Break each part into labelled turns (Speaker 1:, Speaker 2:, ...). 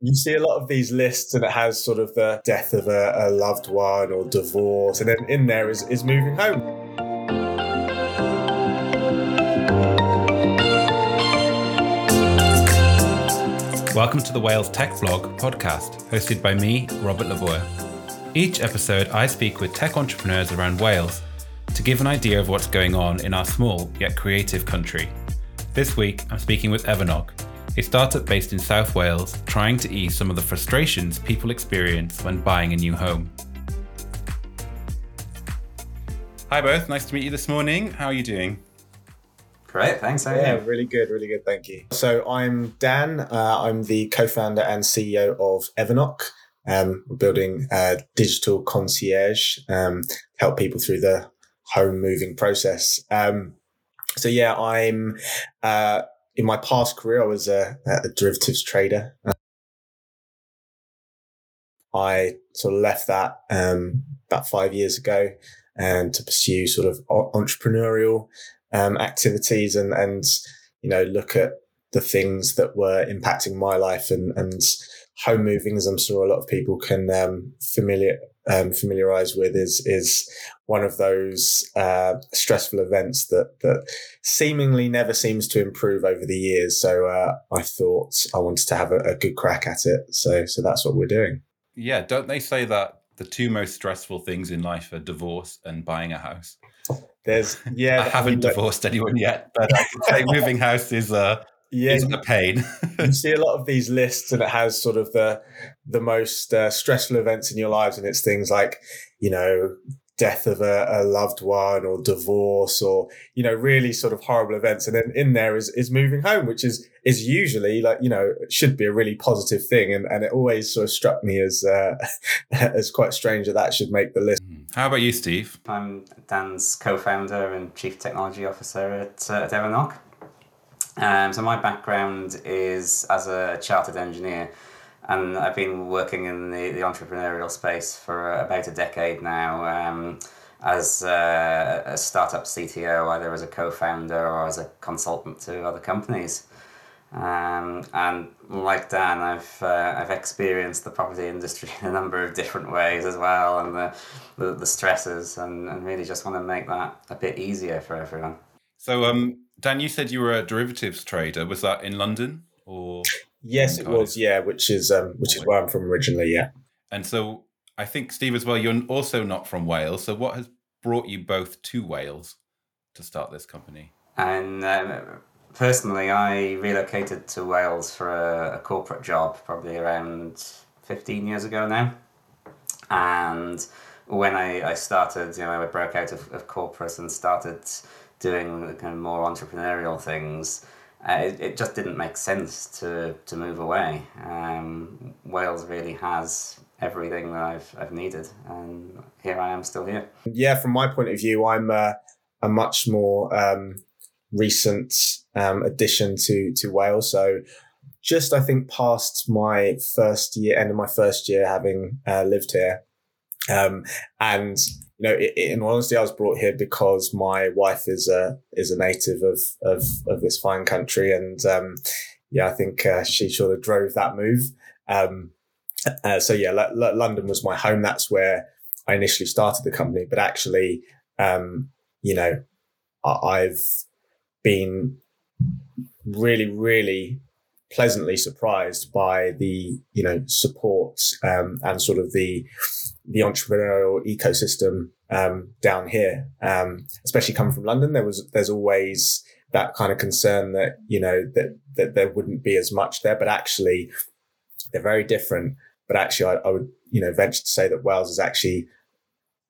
Speaker 1: you see a lot of these lists and it has sort of the death of a, a loved one or divorce and then in there is, is moving home
Speaker 2: Welcome to the Wales Tech Blog podcast, hosted by me, Robert Lobue. Each episode, I speak with tech entrepreneurs around Wales to give an idea of what's going on in our small yet creative country. This week, I'm speaking with EverKnock, a startup based in South Wales trying to ease some of the frustrations people experience when buying a new home. Hi, both. Nice to meet you this morning. How are you doing?
Speaker 3: Great, thanks. How
Speaker 1: yeah, really good, really good. Thank you. So I'm Dan. Uh, I'm the co-founder and CEO of EverKnock. Um, we're building a digital concierge um, to help people through the home moving process. Um, so yeah, I'm uh, in my past career, I was a, a derivatives trader. I sort of left that um, about five years ago and to pursue sort of entrepreneurial um, activities and, and, you know, look at the things that were impacting my life and, and home moving, as I'm sure a lot of people can um, familiar um, familiarize with, is is one of those uh, stressful events that that seemingly never seems to improve over the years. So uh, I thought I wanted to have a, a, good crack at it. So so that's what we're doing.
Speaker 2: Yeah, don't they say that the two most stressful things in life are divorce and buying a house?
Speaker 1: There's yeah.
Speaker 2: I haven't I mean, divorced anyone yet, but I can say moving house is a yeah, is a pain.
Speaker 1: you see a lot of these lists, and it has sort of the the most uh, stressful events in your lives, and it's things like you know death of a, a, loved one or divorce or you know really sort of horrible events. And then in there is is moving home which is is usually like you know should be a really positive thing. And and it always sort of struck me as uh, as quite strange that that should make the list.
Speaker 2: Hmm. how about you steve?
Speaker 3: I'm dan's co-founder and chief technology officer at, uh, at EverKnock um, so my background is as a chartered engineer, and I've been working in the, the entrepreneurial space for about a decade now. Um, as a, a, startup CTO, either as a co-founder or as a consultant to other companies. Um, and like Dan, I've uh, I've experienced the property industry in a number of different ways as well, and the the, the stresses, and, and really just want to make that a bit easier for everyone.
Speaker 2: So, um, Dan, you said you were a derivatives trader. Was that in London or?
Speaker 1: Yes, it was. Yeah, which is um, which is where I'm from originally. Yeah.
Speaker 2: And so I think Steve as well. You're also not from Wales. So what has brought you both to Wales to start this company?
Speaker 3: And um, personally, I relocated to Wales for a, a corporate job probably around 15 years ago now. And when I, I started, you know, I broke out of, of corporate and started doing kind of more entrepreneurial things, uh, it, it just didn't make sense to, to move away. Um, Wales really has everything that I've, I've needed, and here I am still here.
Speaker 1: Yeah, from my point of view, I'm a, a much more um, recent um, addition to, to Wales. So just, I think, past my first year, end of my first year having uh, lived here. Um, and you know, in honesty, I was brought here because my wife is a is a native of of, of this fine country, and um, yeah, I think uh, she sort of drove that move. Um, uh, so yeah, L- L- London was my home. That's where I initially started the company, but actually, um, you know, I- I've been really, really pleasantly surprised by the you know support um, and sort of the the entrepreneurial ecosystem um, down here, um, especially coming from London. There was there's always that kind of concern that you know that that there wouldn't be as much there, but actually they're very different. But actually, I, I would you know venture to say that Wales is actually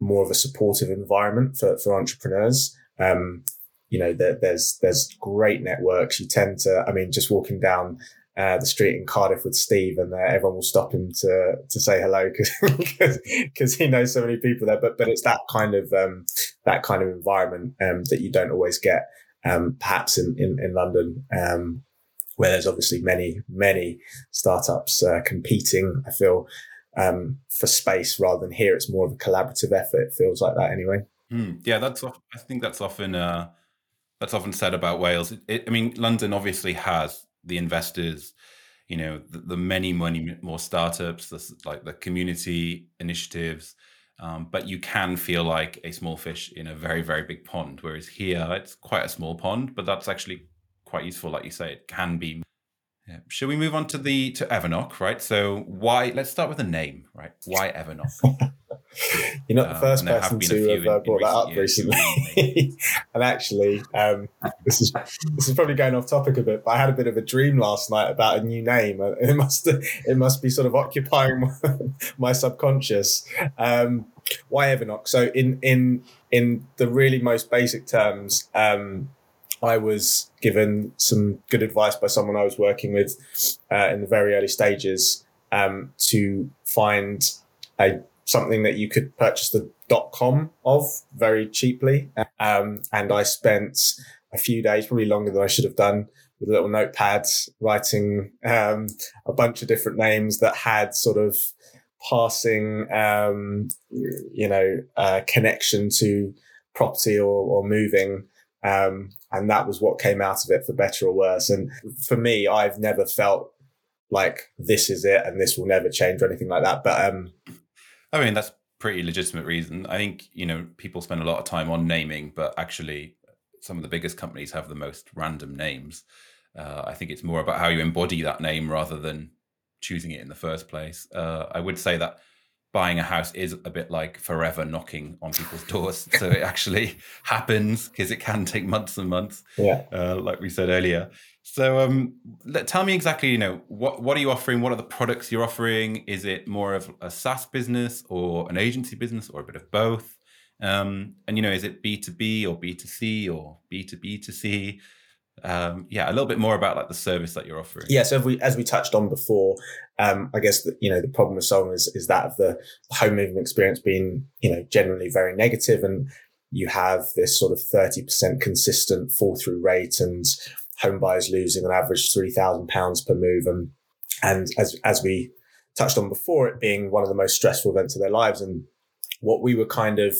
Speaker 1: more of a supportive environment for for entrepreneurs. Um, you know, there, there's there's great networks. You tend to, I mean, just walking down uh, the street in Cardiff with Steve, and uh, everyone will stop him to to say hello because he knows so many people there. But but it's that kind of um, that kind of environment um, that you don't always get, um, perhaps in in, in London, um, where there's obviously many many startups uh, competing. I feel um, for space rather than here. It's more of a collaborative effort. It feels like that anyway.
Speaker 2: Mm, yeah, that's. I think that's often uh, that's often said about Wales. It, I mean, London obviously has the investors, you know the, the many many more startups the, like the community initiatives um, but you can feel like a small fish in a very very big pond whereas here it's quite a small pond but that's actually quite useful like you say it can be yeah. Should we move on to the to EverKnock, right? So why? Let's start with the name, right? Why EverKnock?
Speaker 1: You're not the um, first person to have uh, brought that up recently. and actually, um, this is this is probably going off topic a bit, but I had a bit of a dream last night about a new name. It must it must be sort of occupying my, my subconscious. Um, why EverKnock? So in in in the really most basic terms, um, I was given some good advice by someone I was working with uh, in the very early stages um, to find a something that you could purchase the dot .com of very cheaply. Um, and I spent a few days, probably longer than I should have done, with a little notepad writing um, a bunch of different names that had sort of passing, um, you know, uh, connection to property or, or moving. And that was what came out of it for better or worse. And for me, I've never felt like this is it and this will never change or anything like that. But, um,
Speaker 2: I mean, that's pretty legitimate reason. I think, you know, people spend a lot of time on naming, but actually some of the biggest companies have the most random names. Uh, I think it's more about how you embody that name rather than choosing it in the first place. Uh, I would say that buying a house is a bit like forever knocking on people's doors. so it actually happens because it can take months and months.
Speaker 1: Yeah.
Speaker 2: Uh, like we said earlier. So um, let, tell me exactly, you know, what, what are you offering? What are the products you're offering? Is it more of a SaaS business or an agency business or a bit of both? Um, and, you know, is it B2B or B2C or B2B to C? Um, yeah, a little bit more about like the service that you're offering.
Speaker 1: Yeah, so we, as we touched on before, um, I guess you know the problem with Solon is, is that of the home moving experience being you know generally very negative, and you have this sort of thirty percent consistent fall through rate, and home buyers losing on average three thousand pounds per move, and and as as we touched on before, it being one of the most stressful events of their lives, and what we were kind of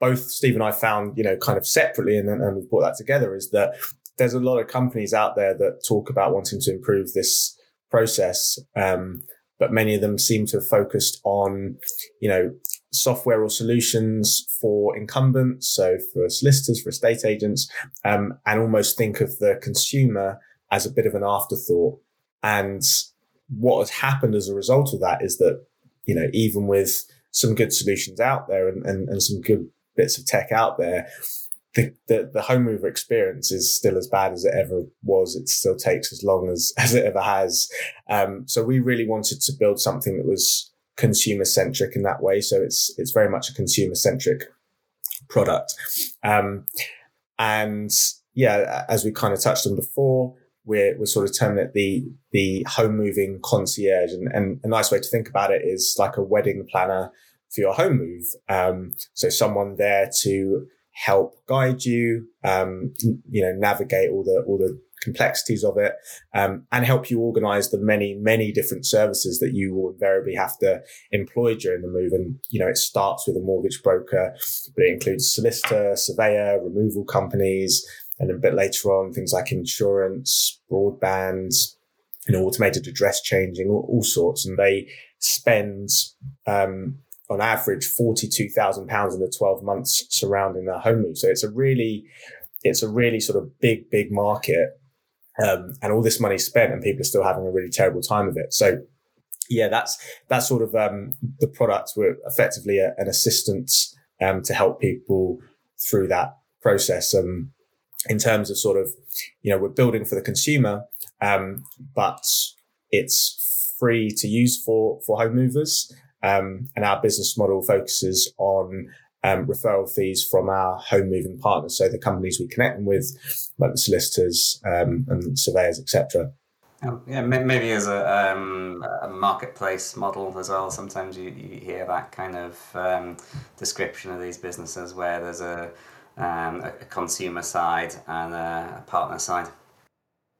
Speaker 1: both Steve and I found, you know, kind of separately, and then and we brought that together is that there's a lot of companies out there that talk about wanting to improve this process. Um, but many of them seem to have focused on, you know, software or solutions for incumbents. So for solicitors, for estate agents, um, and almost think of the consumer as a bit of an afterthought. And what has happened as a result of that is that, you know, even with some good solutions out there and, and, and some good bits of tech out there, the, the, the home mover experience is still as bad as it ever was. It still takes as long as, as it ever has. Um, so we really wanted to build something that was consumer centric in that way. So it's, it's very much a consumer centric product. Um, and yeah, as we kind of touched on before, we're, we're sort of terming it the, the home moving concierge. And, and a nice way to think about it is like a wedding planner for your home move. Um, so someone there to help guide you, um, you know, navigate all the, all the complexities of it, um, and help you organize the many, many different services that you will invariably have to employ during the move. And, you know, it starts with a mortgage broker, but it includes solicitor, surveyor, removal companies, and a bit later on, things like insurance, broadband, you know, automated address changing, all, all sorts. And they spend, um, on average £42,000 in the 12 months surrounding their home move. So it's a really, it's a really sort of big, big market. Um, and all this money spent and people are still having a really terrible time of it. So yeah, that's, that's sort of, um, the product. We're effectively a, an assistance, um, to help people through that process. Um, in terms of sort of, you know, we're building for the consumer, um, but it's free to use for, for home movers. Um, and our business model focuses on um, referral fees from our home moving partners. So the companies we connect them with, like the solicitors um, and surveyors, etc.
Speaker 3: Um, yeah, maybe as a, um, a, marketplace model as well. Sometimes you, you hear that kind of um, description of these businesses where there's a, um, a consumer side and a partner side.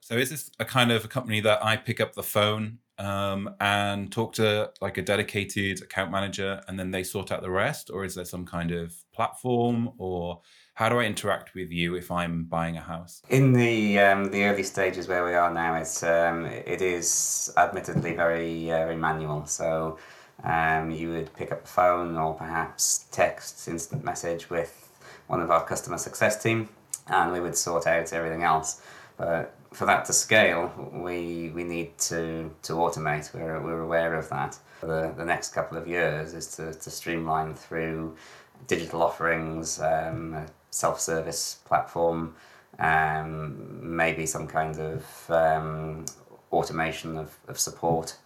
Speaker 2: So is this a kind of a company that I pick up the phone um, and talk to like a dedicated account manager and then they sort out the rest? Or is there some kind of platform or how do I interact with you if I'm buying a house?
Speaker 3: In the um, the early stages where we are now, it's um, it is admittedly very uh, very manual. So um, you would pick up the phone or perhaps text instant message with one of our customer success team, and we would sort out everything else. But for that to scale, we we need to to automate. We're we're aware of that. The the next couple of years is to to streamline through digital offerings. Um, self-service platform, um, maybe some kind of um, automation of, of support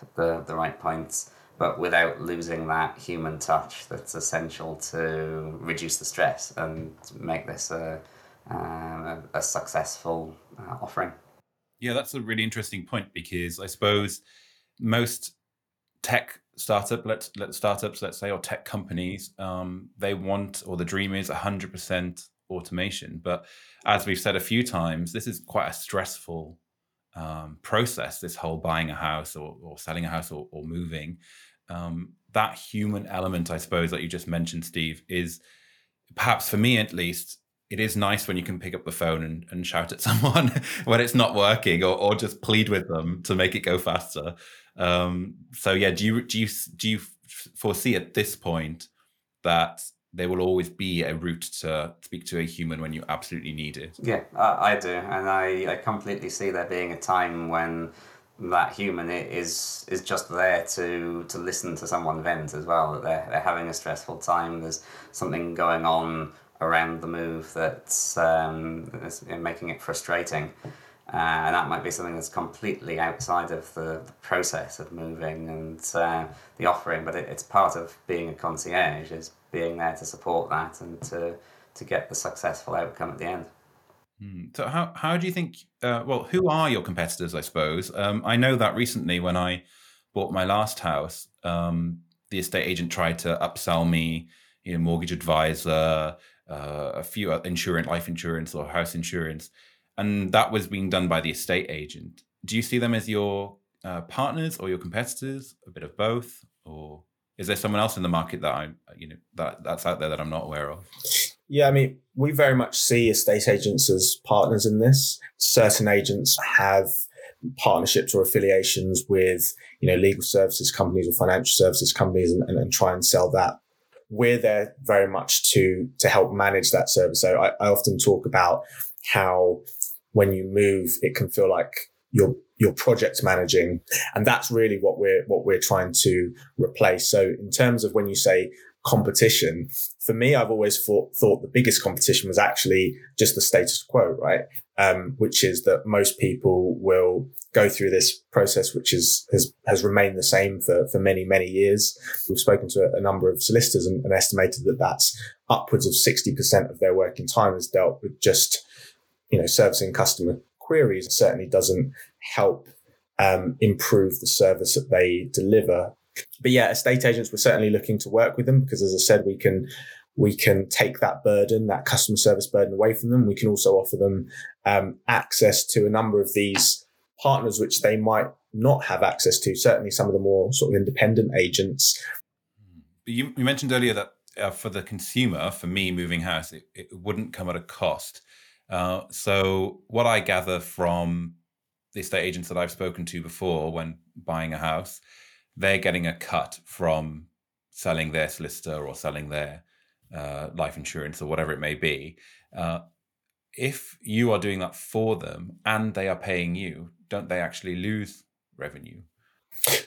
Speaker 3: at the, the right points, but without losing that human touch that's essential to reduce the stress and make this a, a, a successful uh, offering.
Speaker 2: Yeah, that's a really interesting point because I suppose most tech startup let's let startups let's say or tech companies um, they want or the dream is 100% automation but as we've said a few times this is quite a stressful um, process this whole buying a house or, or selling a house or, or moving um, that human element i suppose that you just mentioned steve is perhaps for me at least it is nice when you can pick up the phone and, and shout at someone when it's not working or, or just plead with them to make it go faster um, so yeah, do you do you do you foresee at this point that there will always be a route to speak to a human when you absolutely need it?
Speaker 3: Yeah, I, I do, and I, I completely see there being a time when that human is is just there to to listen to someone vent as well. That they're they're having a stressful time. There's something going on around the move that's um, that's making it frustrating. Uh, and that might be something that's completely outside of the, the process of moving and uh, the offering, but it, it's part of being a concierge, is being there to support that and to, to get the successful outcome at the end.
Speaker 2: Mm. So, how, how do you think? Uh, well, who are your competitors, I suppose? Um, I know that recently when I bought my last house, um, the estate agent tried to upsell me, you know, mortgage advisor, uh, a few insurance, life insurance, or house insurance and that was being done by the estate agent. Do you see them as your uh, partners or your competitors? A bit of both, or is there someone else in the market that I'm, you know, that that's out there that I'm not aware of?
Speaker 1: Yeah, I mean, we very much see estate agents as partners in this. Certain agents have partnerships or affiliations with, you know, legal services companies or financial services companies and, and, and try and sell that. We're there very much to to help manage that service. So I, I often talk about how when you move, it can feel like you're you're project managing, and that's really what we're what we're trying to replace. So in terms of when you say competition, for me, I've always thought thought the biggest competition was actually just the status quo, right? Um, which is that most people will go through this process, which is has has remained the same for for many many years. We've spoken to a, number of solicitors and, and estimated that that's upwards of sixty percent of their working time is dealt with just you know, servicing customer queries It certainly doesn't help um, improve the service that they deliver. But yeah, estate agents, we're certainly looking to work with them because, as I said, we can we can take that burden, that customer service burden away from them. We can also offer them um, access to a number of these partners, which they might not have access to. Certainly, some of the more sort of independent agents.
Speaker 2: You, you mentioned earlier that uh, for the consumer, for me moving house, it, it wouldn't come at a cost. Uh, so what I gather from the estate agents that I've spoken to before when buying a house, they're getting a cut from selling their solicitor or selling their uh, life insurance or whatever it may be. Uh, if you are doing that for them and they are paying you, don't they actually lose revenue?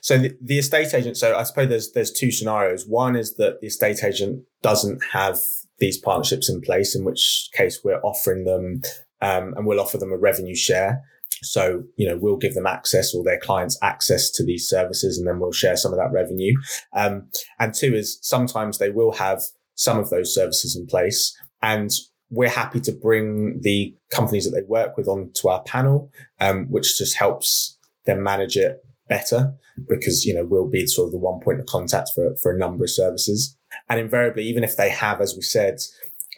Speaker 1: So the, the estate agent. So I suppose there's there's two scenarios. One is that the estate agent doesn't have these partnerships in place, in which case we're offering them um, and we'll offer them a revenue share. So, you know, we'll give them access or their clients access to these services and then we'll share some of that revenue. Um, and two is sometimes they will have some of those services in place and we're happy to bring the companies that they work with onto our panel, um, which just helps them manage it better because, you know, we'll be sort of the one point of contact for, for a number of services. And invariably, even if they have, as we said,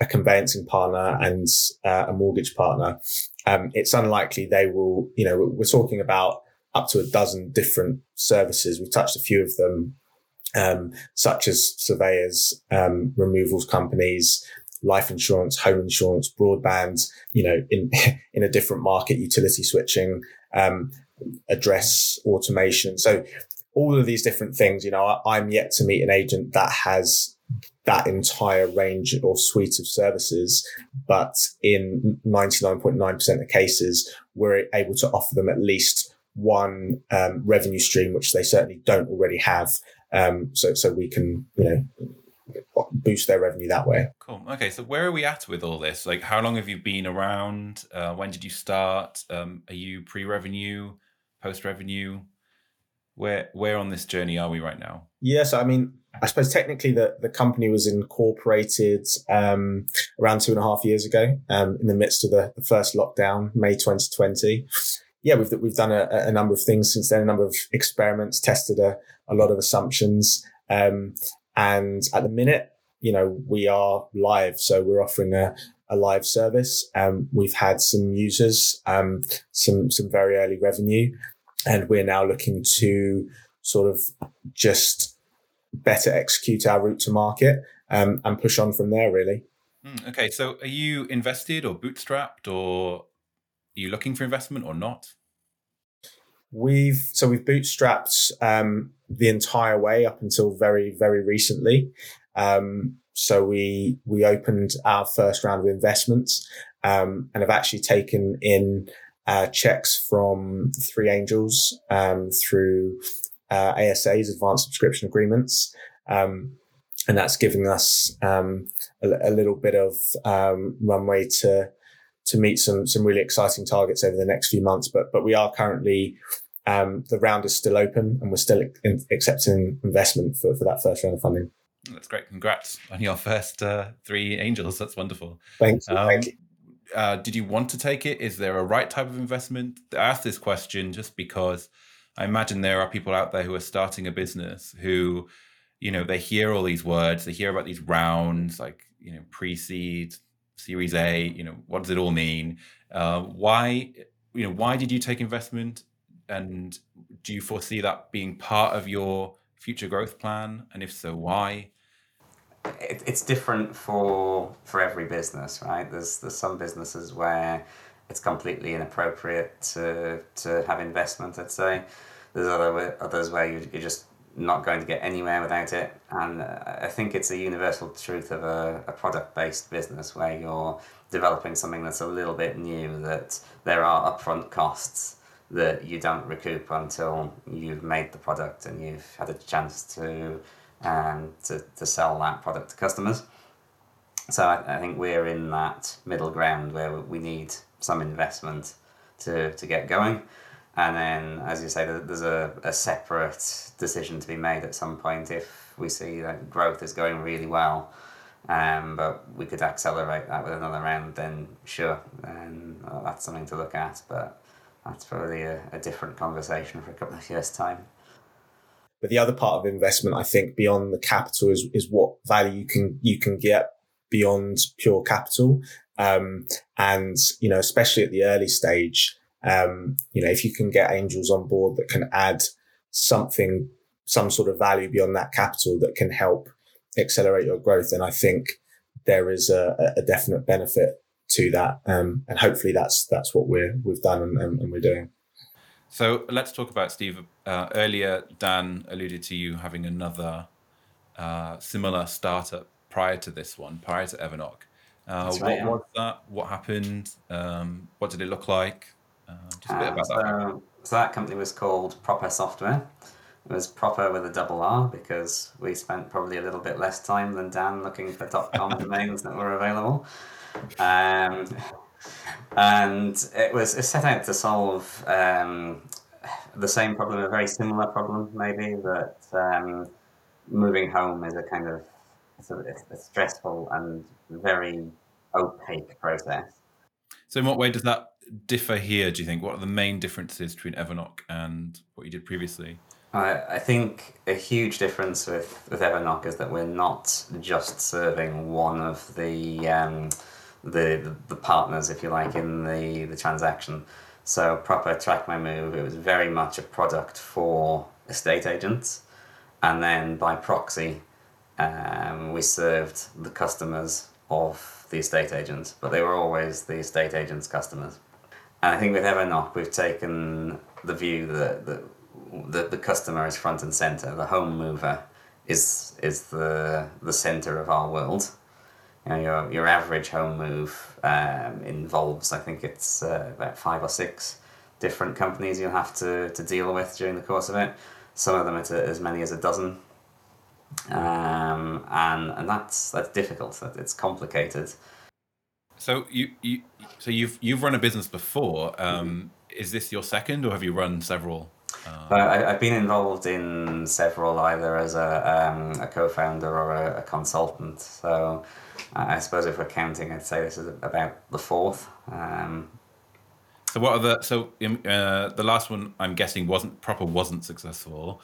Speaker 1: a conveyancing partner and uh, a mortgage partner, um, it's unlikely they will, you know, we're talking about up to a dozen different services. We've touched a few of them, um, such as surveyors, um, removals companies, life insurance, home insurance, broadband, you know, in, in a different market, utility switching, um, address automation. So all of these different things, you know, I, I'm yet to meet an agent that has that entire range or suite of services. But in 99.9% of cases, we're able to offer them at least one um, revenue stream, which they certainly don't already have. Um, so, so we can, you know, boost their revenue that way.
Speaker 2: Cool. Okay, so where are we at with all this? Like, how long have you been around? Uh, when did you start? Um, are you pre-revenue, post-revenue? Where where on this journey are we right now?
Speaker 1: Yes, I mean, I suppose technically the, the company was incorporated um, around two and a half years ago um, in the midst of the, the, first lockdown, May 2020. Yeah, we've, we've done a, a, number of things since then, a number of experiments, tested a, a lot of assumptions. Um, and at the minute, you know, we are live. So we're offering a, a live service. Um, we've had some users, um, some, some very early revenue, and we're now looking to sort of just better execute our route to market um, and push on from there, really.
Speaker 2: Mm, okay, so are you invested or bootstrapped, or you looking for investment or not?
Speaker 1: We've so we've bootstrapped um, the entire way up until very very recently. Um, so we we opened our first round of investments um, and have actually taken in uh, checks from three angels um, through uh, ASAs, advanced subscription agreements. Um, and that's giving us um, a, a, little bit of um, runway to to meet some some really exciting targets over the next few months. But but we are currently um, the round is still open, and we're still in, accepting investment for, for that first round of funding.
Speaker 2: That's great. Congrats on your first uh, three angels. That's wonderful.
Speaker 1: Thanks. Um, Thank you.
Speaker 2: Uh, did you want to take it? Is there a right type of investment? I ask this question just because I imagine there are people out there who are starting a business who, you know, they hear all these words, they hear about these rounds, like, you know, pre seed, series A, you know, what does it all mean? Uh, why, you know, why did you take investment? And do you foresee that being part of your future growth plan? And if so, why?
Speaker 3: It, it's different for for every business, right? There's there's some businesses where it's completely inappropriate to to have investment. I'd say there's other others where you, you're just not going to get anywhere without it. And uh, I think it's a universal truth of a, a product based business where you're developing something that's a little bit new. That there are upfront costs that you don't recoup until you've made the product and you've had a chance to um, to, to sell that product to customers. So I, I think we're in that middle ground where we need some investment to, to get going. And then, as you say, there's a, a separate decision to be made at some point if we see that growth is going really well. Um, but we could accelerate that with another round, then sure, then well, that's something to look at. But that's probably a, a different conversation for a couple of years' time.
Speaker 1: But the other part of investment, I think, beyond the capital is, is what value you can you can get beyond pure capital. Um, and, you know, especially at the early stage, um, you know, if you can get angels on board that can add something, some sort of value beyond that capital that can help accelerate your growth, then I think there is a, a definite benefit to that. Um, and hopefully that's, that's what we're, we've done and, and, and we're doing.
Speaker 2: So let's talk about Steve. Uh, earlier, Dan alluded to you having another uh, similar startup prior to this one, prior to EverKnock. Uh, what right, yeah. was that? What happened? Um, what did it look like? Uh, just a bit about
Speaker 3: so, that. So that company was called Proper Software. It was proper with a double R because we spent probably a little bit less time than Dan looking for .com domains that were available. Um, and it was it set out to solve um, the same problem, a very similar problem, maybe that um, moving home is a kind of it's a, it's a stressful and very opaque process.
Speaker 2: So, in what way does that differ here? Do you think? What are the main differences between EverKnock and what you did previously?
Speaker 3: I, I think a huge difference with, with EverKnock is that we're not just serving one of the um, the, the partners, if you like, in the, the transaction. So proper track my move, it was very much a product for estate agents, and then by proxy, um, we served the customers of the estate agents, but they were always the estate agents' customers. And I think with EverKnock, we've taken the view that the, the, the customer is front and center, the home mover is is the the center of our world. You know, your your average home move um, involves, I think it's uh, about five or six different companies you'll have to, to deal with during the course of it. Some of them it's as many as a dozen, um, and and that's that's difficult. It's complicated.
Speaker 2: So you, you so you've you've run a business before. Um, is this your second, or have you run several?
Speaker 3: Uh, I, have been involved in several, either as a, um, a co-founder or a, a, consultant. So I suppose if we're counting, I'd say this is about the fourth. Um,
Speaker 2: so what are the so um, uh, the last one? I'm guessing wasn't proper, wasn't successful.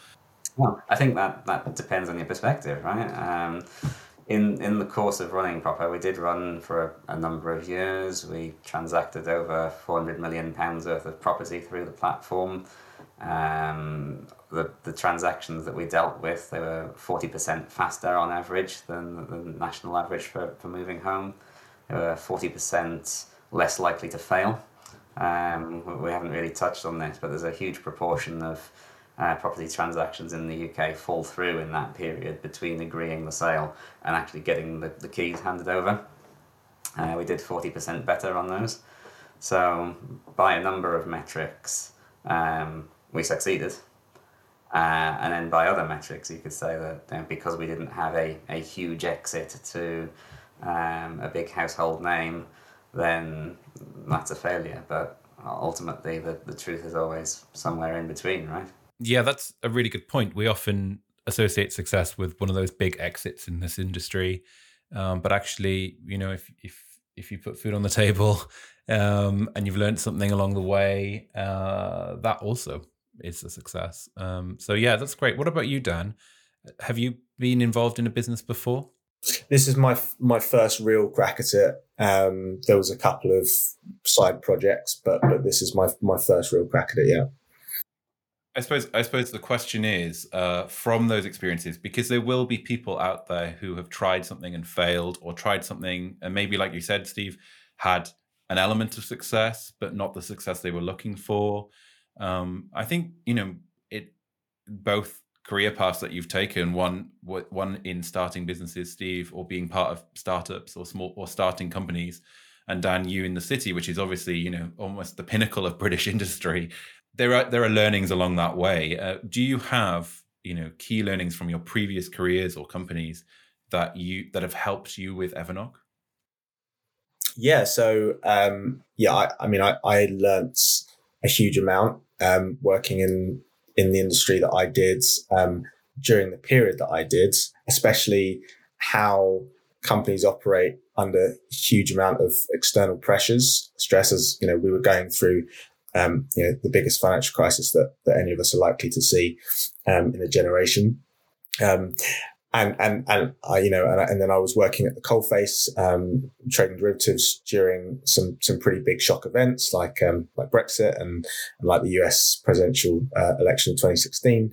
Speaker 3: Well, I think that that depends on your perspective, right? Um, in in the course of running proper, we did run for a, a number of years. We transacted over four hundred million pounds worth of property through the platform. Um, the, the transactions that we dealt with, they were 40% faster on average than the national average for, for moving home. They were 40% less likely to fail. Um, we haven't really touched on this, but there's a huge proportion of uh, property transactions in the UK fall through in that period between agreeing the sale and actually getting the, the keys handed over. Uh, we did 40% better on those. So, by a number of metrics, um, we succeeded. Uh, and then by other metrics, you could say that you know, because we didn't have a, a huge exit to um, a big household name, then that's a failure. But ultimately, the, the truth is always somewhere in between, right?
Speaker 2: Yeah, that's a really good point. We often associate success with one of those big exits in this industry. Um, but actually, you know, if, if, if you put food on the table um, and you've learned something along the way, uh, that also is a success. Um, so yeah, that's great. What about you, Dan? Have you been involved in a business before?
Speaker 1: This is my my first real crack at it. Um, there was a couple of side projects, but but this is my my first real crack at it. Yeah.
Speaker 2: I suppose I suppose the question is uh, from those experiences because there will be people out there who have tried something and failed, or tried something and maybe, like you said, Steve, had an element of success but not the success they were looking for. Um, I think you know it. Both career paths that you've taken, one one in starting businesses, Steve, or being part of startups or small or starting companies, and Dan, you in the city, which is obviously you know almost the pinnacle of British industry. There are there are learnings along that way. Uh, do you have you know key learnings from your previous careers or companies that you that have helped you with EverKnock?
Speaker 1: Yeah, so um, yeah, I, I mean, I, I learnt a huge amount um, working in in the industry that I did um, during the period that I did, especially how companies operate under huge amount of external pressures, stresses. You know, we were going through, um, you know, the biggest financial crisis that, that any of us are likely to see um, in a generation. Um, and and and I, you know, and, and then I was working at the coalface, um, trading derivatives during some some pretty big shock events like um, like Brexit and, and like the U.S. presidential uh, election of 2016.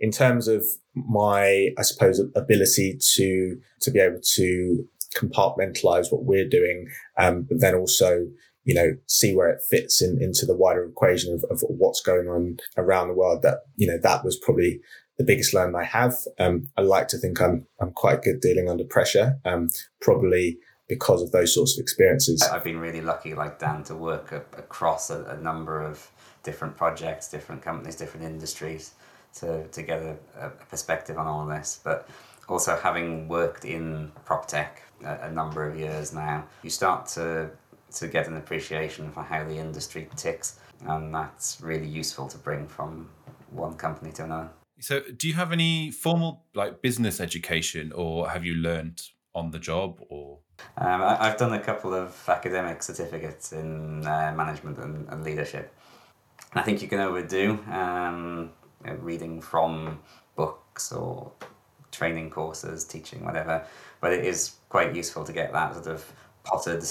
Speaker 1: In terms of my, I suppose, ability to to be able to compartmentalize what we're doing, um, but then also you know, see where it fits in into the wider equation of, of what's going on around the world. That you know, that was probably the biggest learn I have. Um, I like to think I'm I'm quite good dealing under pressure. Um, probably because of those sorts of experiences.
Speaker 3: I've been really lucky, like Dan, to work a, across a, a, number of different projects, different companies, different industries, to to get a, a perspective on all this. But also having worked in prop tech a, a number of years now, you start to to get an appreciation for how the industry ticks, and that's really useful to bring from one company to another.
Speaker 2: So, do you have any formal like business education, or have you learned on the job, or?
Speaker 3: Um, I, have done a couple of academic certificates in uh, management and, and, leadership. I think you can overdo um, you know, reading from books or training courses, teaching, whatever. But it is quite useful to get that sort of potted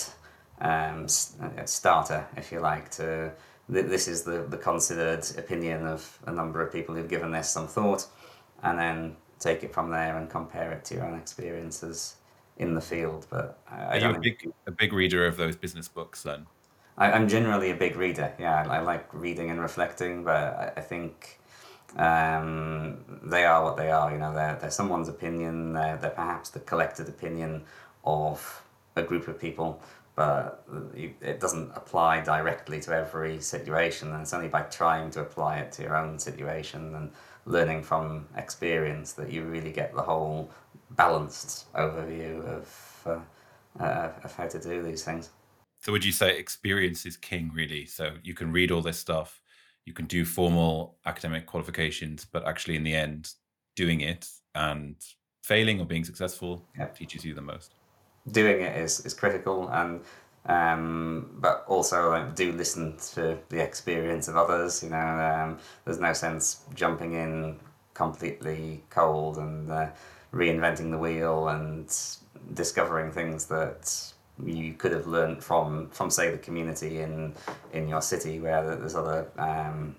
Speaker 3: um, starter, if you like, to this is the, the considered opinion of a number of people who've given this some thought, and then take it from there and compare it to your own experiences in the field. But I,
Speaker 2: Are you a big a big reader of those business books then?
Speaker 3: I, I'm generally a big reader. Yeah, I, I like reading and reflecting, but I, I think um, they are what they are. You know, they're, they're someone's opinion. They're, they're perhaps the collected opinion of a group of people, but it doesn't apply directly to every situation. And it's only by trying to apply it to your own situation and learning from experience that you really get the whole balanced overview of uh, uh, of how to do these things.
Speaker 2: So would you say experience is king really? So you can read all this stuff, you can do formal academic qualifications, but actually in the end, doing it and failing or being successful
Speaker 3: Yeah.
Speaker 2: teaches you the most.
Speaker 3: Doing it is, is critical and um, but also like, do listen to the experience of others you know um, there's no sense jumping in completely cold and uh, reinventing the wheel and discovering things that you could have learned from from say the community in in your city where there's other um,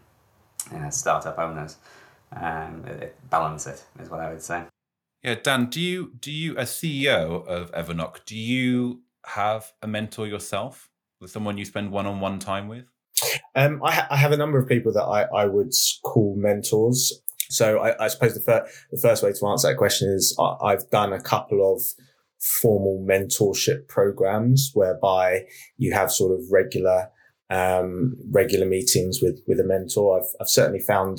Speaker 3: uh, startup owners. Um, it, it- balance it is what I would say
Speaker 2: Yeah, Dan, do you do you as CEO of EverKnock, do you have a mentor yourself? With someone you spend one-on-one time with?
Speaker 1: Um, I, ha- I have a number of people that I, I would call mentors. So I, I suppose the, fir- the first way to answer that question is I, I've done a couple of formal mentorship programs whereby you have sort of regular um, regular meetings with with a mentor. I've, I've certainly found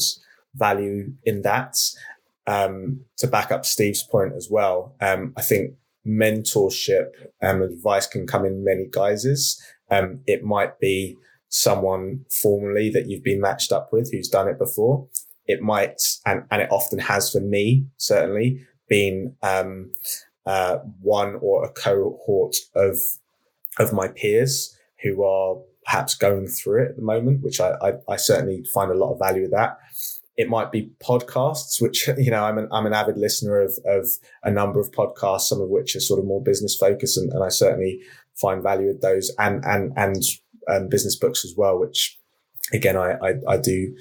Speaker 1: value in that. Um, to back up Steve's point as well, um, I think mentorship and advice can come in many guises. Um, it might be someone formally that you've been matched up with who's done it before. It might, and, and it often has for me, certainly, been um, uh, one or a cohort of of my peers who are perhaps going through it at the moment, which I, I, I certainly find a lot of value with that. It might be podcasts, which you know I'm an I'm an avid listener of of a number of podcasts, some of which are sort of more business focused, and, and I certainly find value with those, and and and um, business books as well, which again I, I I do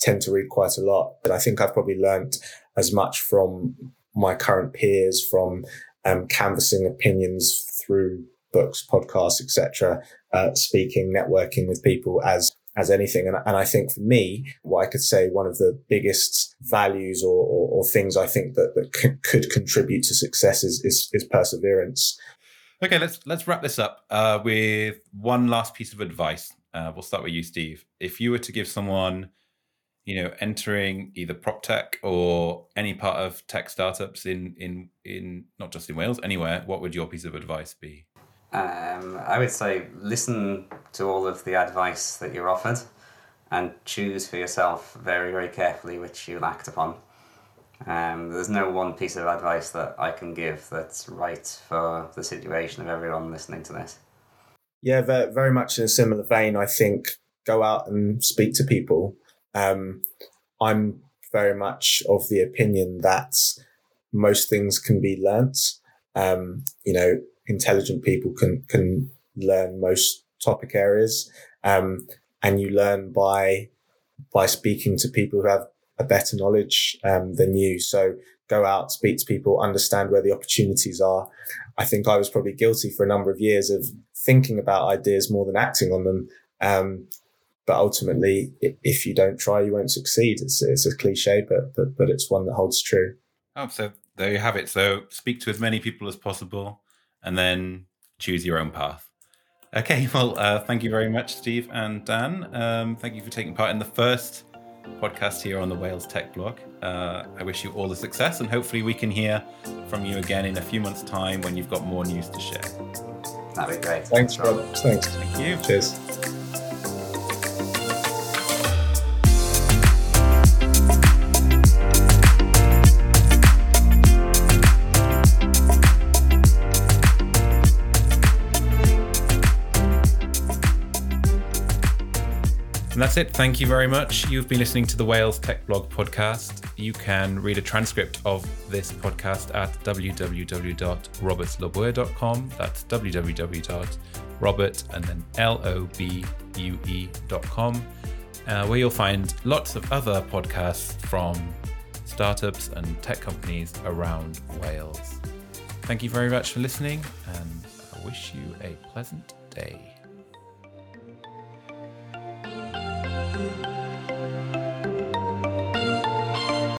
Speaker 1: tend to read quite a lot. But I think I've probably learned as much from my current peers from um, canvassing opinions through books, podcasts, etc., uh, speaking, networking with people as as anything. And, and I think for me, what I could say one of the biggest values or, or, or things I think that, that c- could contribute to success is, is, is perseverance.
Speaker 2: Okay, let's let's wrap this up uh, with one last piece of advice. Uh, we'll start with you, Steve. If you were to give someone, you know, entering either prop tech or any part of tech startups in in in not just in Wales, anywhere, what would your piece of advice be?
Speaker 3: Um, I would say listen to all of the advice that you're offered and choose for yourself very, very carefully which you'll act upon. Um, there's no one piece of advice that I can give that's right for the situation of everyone listening to this.
Speaker 1: Yeah, very, much in a similar vein. I think go out and speak to people. Um, I'm very much of the opinion that most things can be learnt. Um, you know, intelligent people can can learn most topic areas, um, and you learn by by speaking to people who have a better knowledge um, than you. So go out, speak to people, understand where the opportunities are. I think I was probably guilty for a number of years of thinking about ideas more than acting on them. Um, but ultimately, if you don't try, you won't succeed. It's it's a cliche, but but but it's one that holds true.
Speaker 2: Oh, so there you have it. So speak to as many people as possible, and then choose your own path. Okay, well, uh, thank you very much, Steve and Dan. Um, thank you for taking part in the first podcast here on the Wales Tech Blog. Uh, I wish you all the success, and hopefully, we can hear from you again in a few months' time when you've got more news to share.
Speaker 3: That'd be great.
Speaker 1: Thanks, Rob. Thanks.
Speaker 2: Thank you.
Speaker 1: Cheers.
Speaker 2: That's it. Thank you very much. You've been listening to the Wales Tech Blog podcast. You can read a transcript of this podcast at www.robertslobue.com. That's www.robert and then L-O-B-U-E.com, uh, where you'll find lots of other podcasts from startups and tech companies around Wales. Thank you very much for listening, and I wish you a pleasant day. Thank you.